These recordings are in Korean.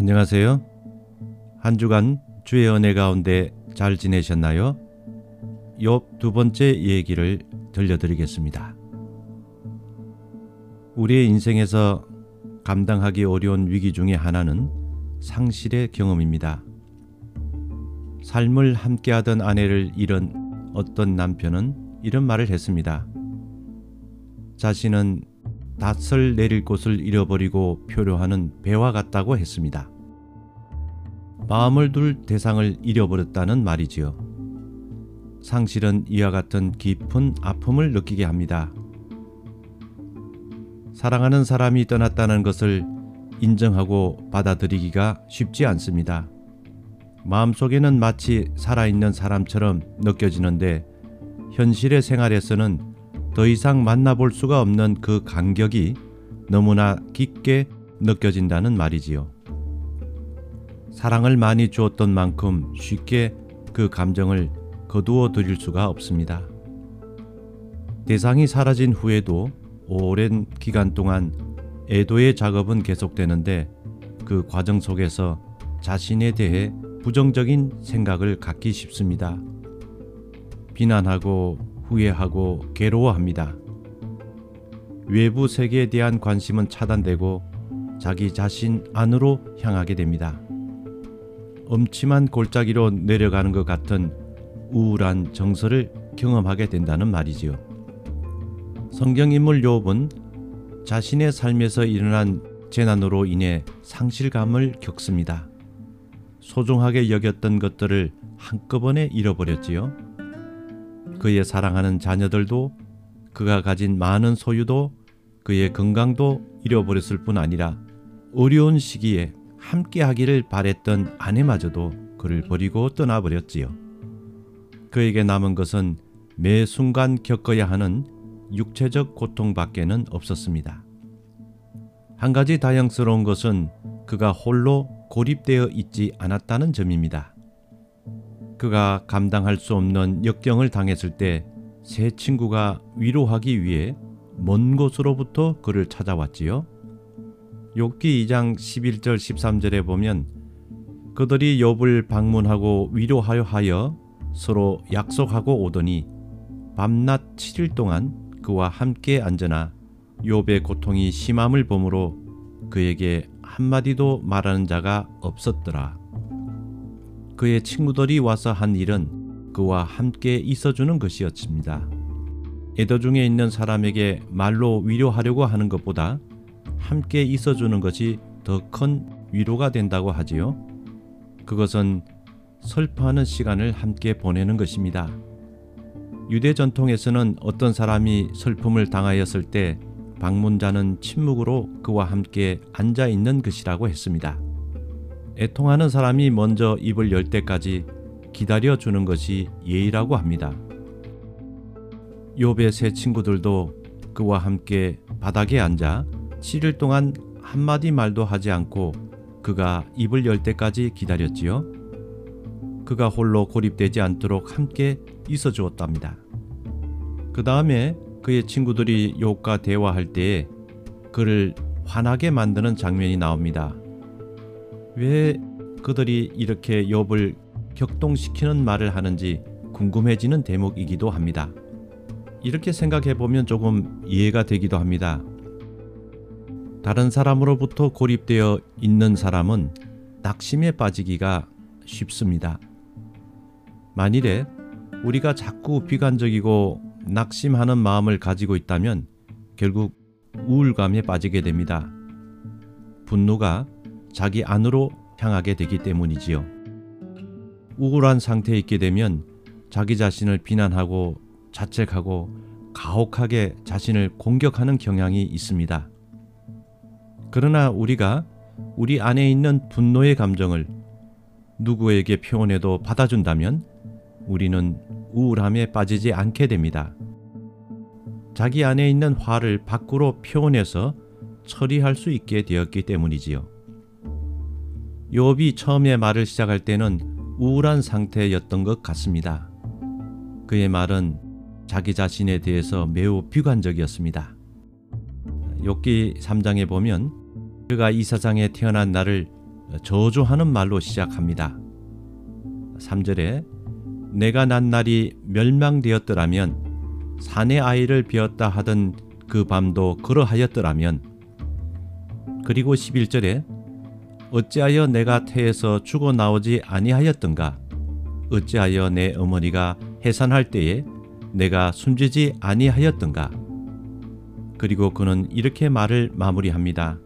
안녕하세요. 한 주간 주의 은혜 가운데 잘 지내셨나요? 욥두 번째 얘기를 들려드리겠습니다. 우리의 인생에서 감당하기 어려운 위기 중의 하나는 상실의 경험입니다. 삶을 함께하던 아내를 잃은 어떤 남편은 이런 말을 했습니다. 자신은 낯을 내릴 곳을 잃어버리고 표류하는 배와 같다고 했습니다. 마음을 둘 대상을 잃어버렸다는 말이지요. 상실은 이와 같은 깊은 아픔을 느끼게 합니다. 사랑하는 사람이 떠났다는 것을 인정하고 받아들이기가 쉽지 않습니다. 마음속에는 마치 살아있는 사람처럼 느껴지는데 현실의 생활에서는 더 이상 만나볼 수가 없는 그 간격이 너무나 깊게 느껴진다는 말이지요. 사랑을 많이 주었던 만큼 쉽게 그 감정을 거두어 드릴 수가 없습니다. 대상이 사라진 후에도 오랜 기간 동안 애도의 작업은 계속되는데 그 과정 속에서 자신에 대해 부정적인 생각을 갖기 쉽습니다. 비난하고 후회하고 괴로워합니다. 외부 세계에 대한 관심은 차단되고 자기 자신 안으로 향하게 됩니다. 엄침한 골짜기로 내려가는 것 같은 우울한 정서를 경험하게 된다는 말이지요. 성경 인물 욥은 자신의 삶에서 일어난 재난으로 인해 상실감을 겪습니다. 소중하게 여겼던 것들을 한꺼번에 잃어버렸지요. 그의 사랑하는 자녀들도 그가 가진 많은 소유도 그의 건강도 잃어버렸을 뿐 아니라 어려운 시기에 함께 하기를 바랬던 아내마저도 그를 버리고 떠나버렸지요. 그에게 남은 것은 매 순간 겪어야 하는 육체적 고통밖에는 없었습니다. 한 가지 다양스러운 것은 그가 홀로 고립되어 있지 않았다는 점입니다. 그가 감당할 수 없는 역경을 당했을 때새 친구가 위로하기 위해 먼 곳으로부터 그를 찾아왔지요. 욥기 2장 11절 13절에 보면 그들이 욥을 방문하고 위로하여 하여 서로 약속하고 오더니 밤낮 7일 동안 그와 함께 앉으나 욥의 고통이 심함을 보므로 그에게 한마디도 말하는 자가 없었더라. 그의 친구들이 와서 한 일은 그와 함께 있어주는 것이었습니다. 애도 중에 있는 사람에게 말로 위로하려고 하는 것보다 함께 있어주는 것이 더 큰 위로가 된다고 하지요. 그것은 슬퍼하는 시간을 함께 보내는 것입니다. 유대 전통에서는 어떤 사람이 슬픔을 당하였을 때 방문자는 침묵으로 그와 함께 앉아 있는 것이라고 했습니다. 애통하는 사람이 먼저 입을 열 때까지 기다려 주는 것이 예의라고 합니다. 욥의 세 친구들도 그와 함께 바닥에 앉아 7일 동안 한마디 말도 하지 않고 그가 입을 열 때까지 기다렸지요. 그가 홀로 고립되지 않도록 함께 있어 주었답니다. 그 다음에 그의 친구들이 욥과 대화할 때에 그를 화나게 만드는 장면이 나옵니다. 왜 그들이 이렇게 욥을 격동시키는 말을 하는지 궁금해지는 대목이기도 합니다. 이렇게 생각해 보면 조금 이해가 되기도 합니다. 다른 사람으로부터 고립되어 있는 사람은 낙심에 빠지기가 쉽습니다. 만일에 우리가 자꾸 비관적이고 낙심하는 마음을 가지고 있다면 결국 우울감에 빠지게 됩니다. 분노가 자기 안으로 향하게 되기 때문이지요. 우울한 상태에 있게 되면 자기 자신을 비난하고 자책하고 가혹하게 자신을 공격하는 경향이 있습니다. 그러나 우리가 우리 안에 있는 분노의 감정을 누구에게 표현해도 받아준다면 우리는 우울함에 빠지지 않게 됩니다. 자기 안에 있는 화를 밖으로 표현해서 처리할 수 있게 되었기 때문이지요. 욥이 처음에 말을 시작할 때는 우울한 상태였던 것 같습니다. 그의 말은 자기 자신에 대해서 매우 비관적이었습니다. 욥기 3장에 보면 그가 이 세상에 태어난 날을 저주하는 말로 시작합니다. 3절에 내가 난 날이 멸망되었더라면 사내 아이를 비었다 하던 그 밤도 그러하였더라면 그리고 11절에 어찌하여 내가 태에서 죽어 나오지 아니하였던가 어찌하여 내 어머니가 해산할 때에 내가 숨지지 아니하였던가 그리고 그는 이렇게 말을 마무리합니다.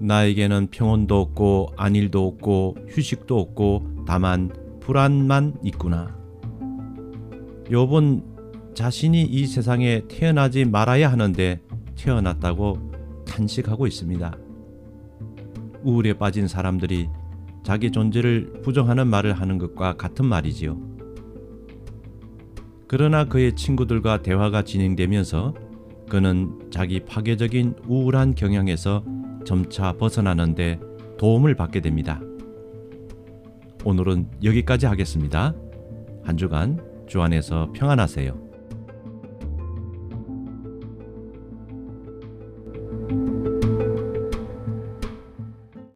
나에게는 평온도 없고 안일도 없고 휴식도 없고 다만 불안만 있구나. 욥은 자신이 이 세상에 태어나지 말아야 하는데 태어났다고 탄식하고 있습니다. 우울에 빠진 사람들이 자기 존재를 부정하는 말을 하는 것과 같은 말이지요. 그러나 그의 친구들과 대화가 진행되면서 그는 자기 파괴적인 우울한 경향에서 점차 벗어나는데 도움을 받게 됩니다. 오늘은 여기까지 하겠습니다. 한 주간 주 안에서 평안하세요.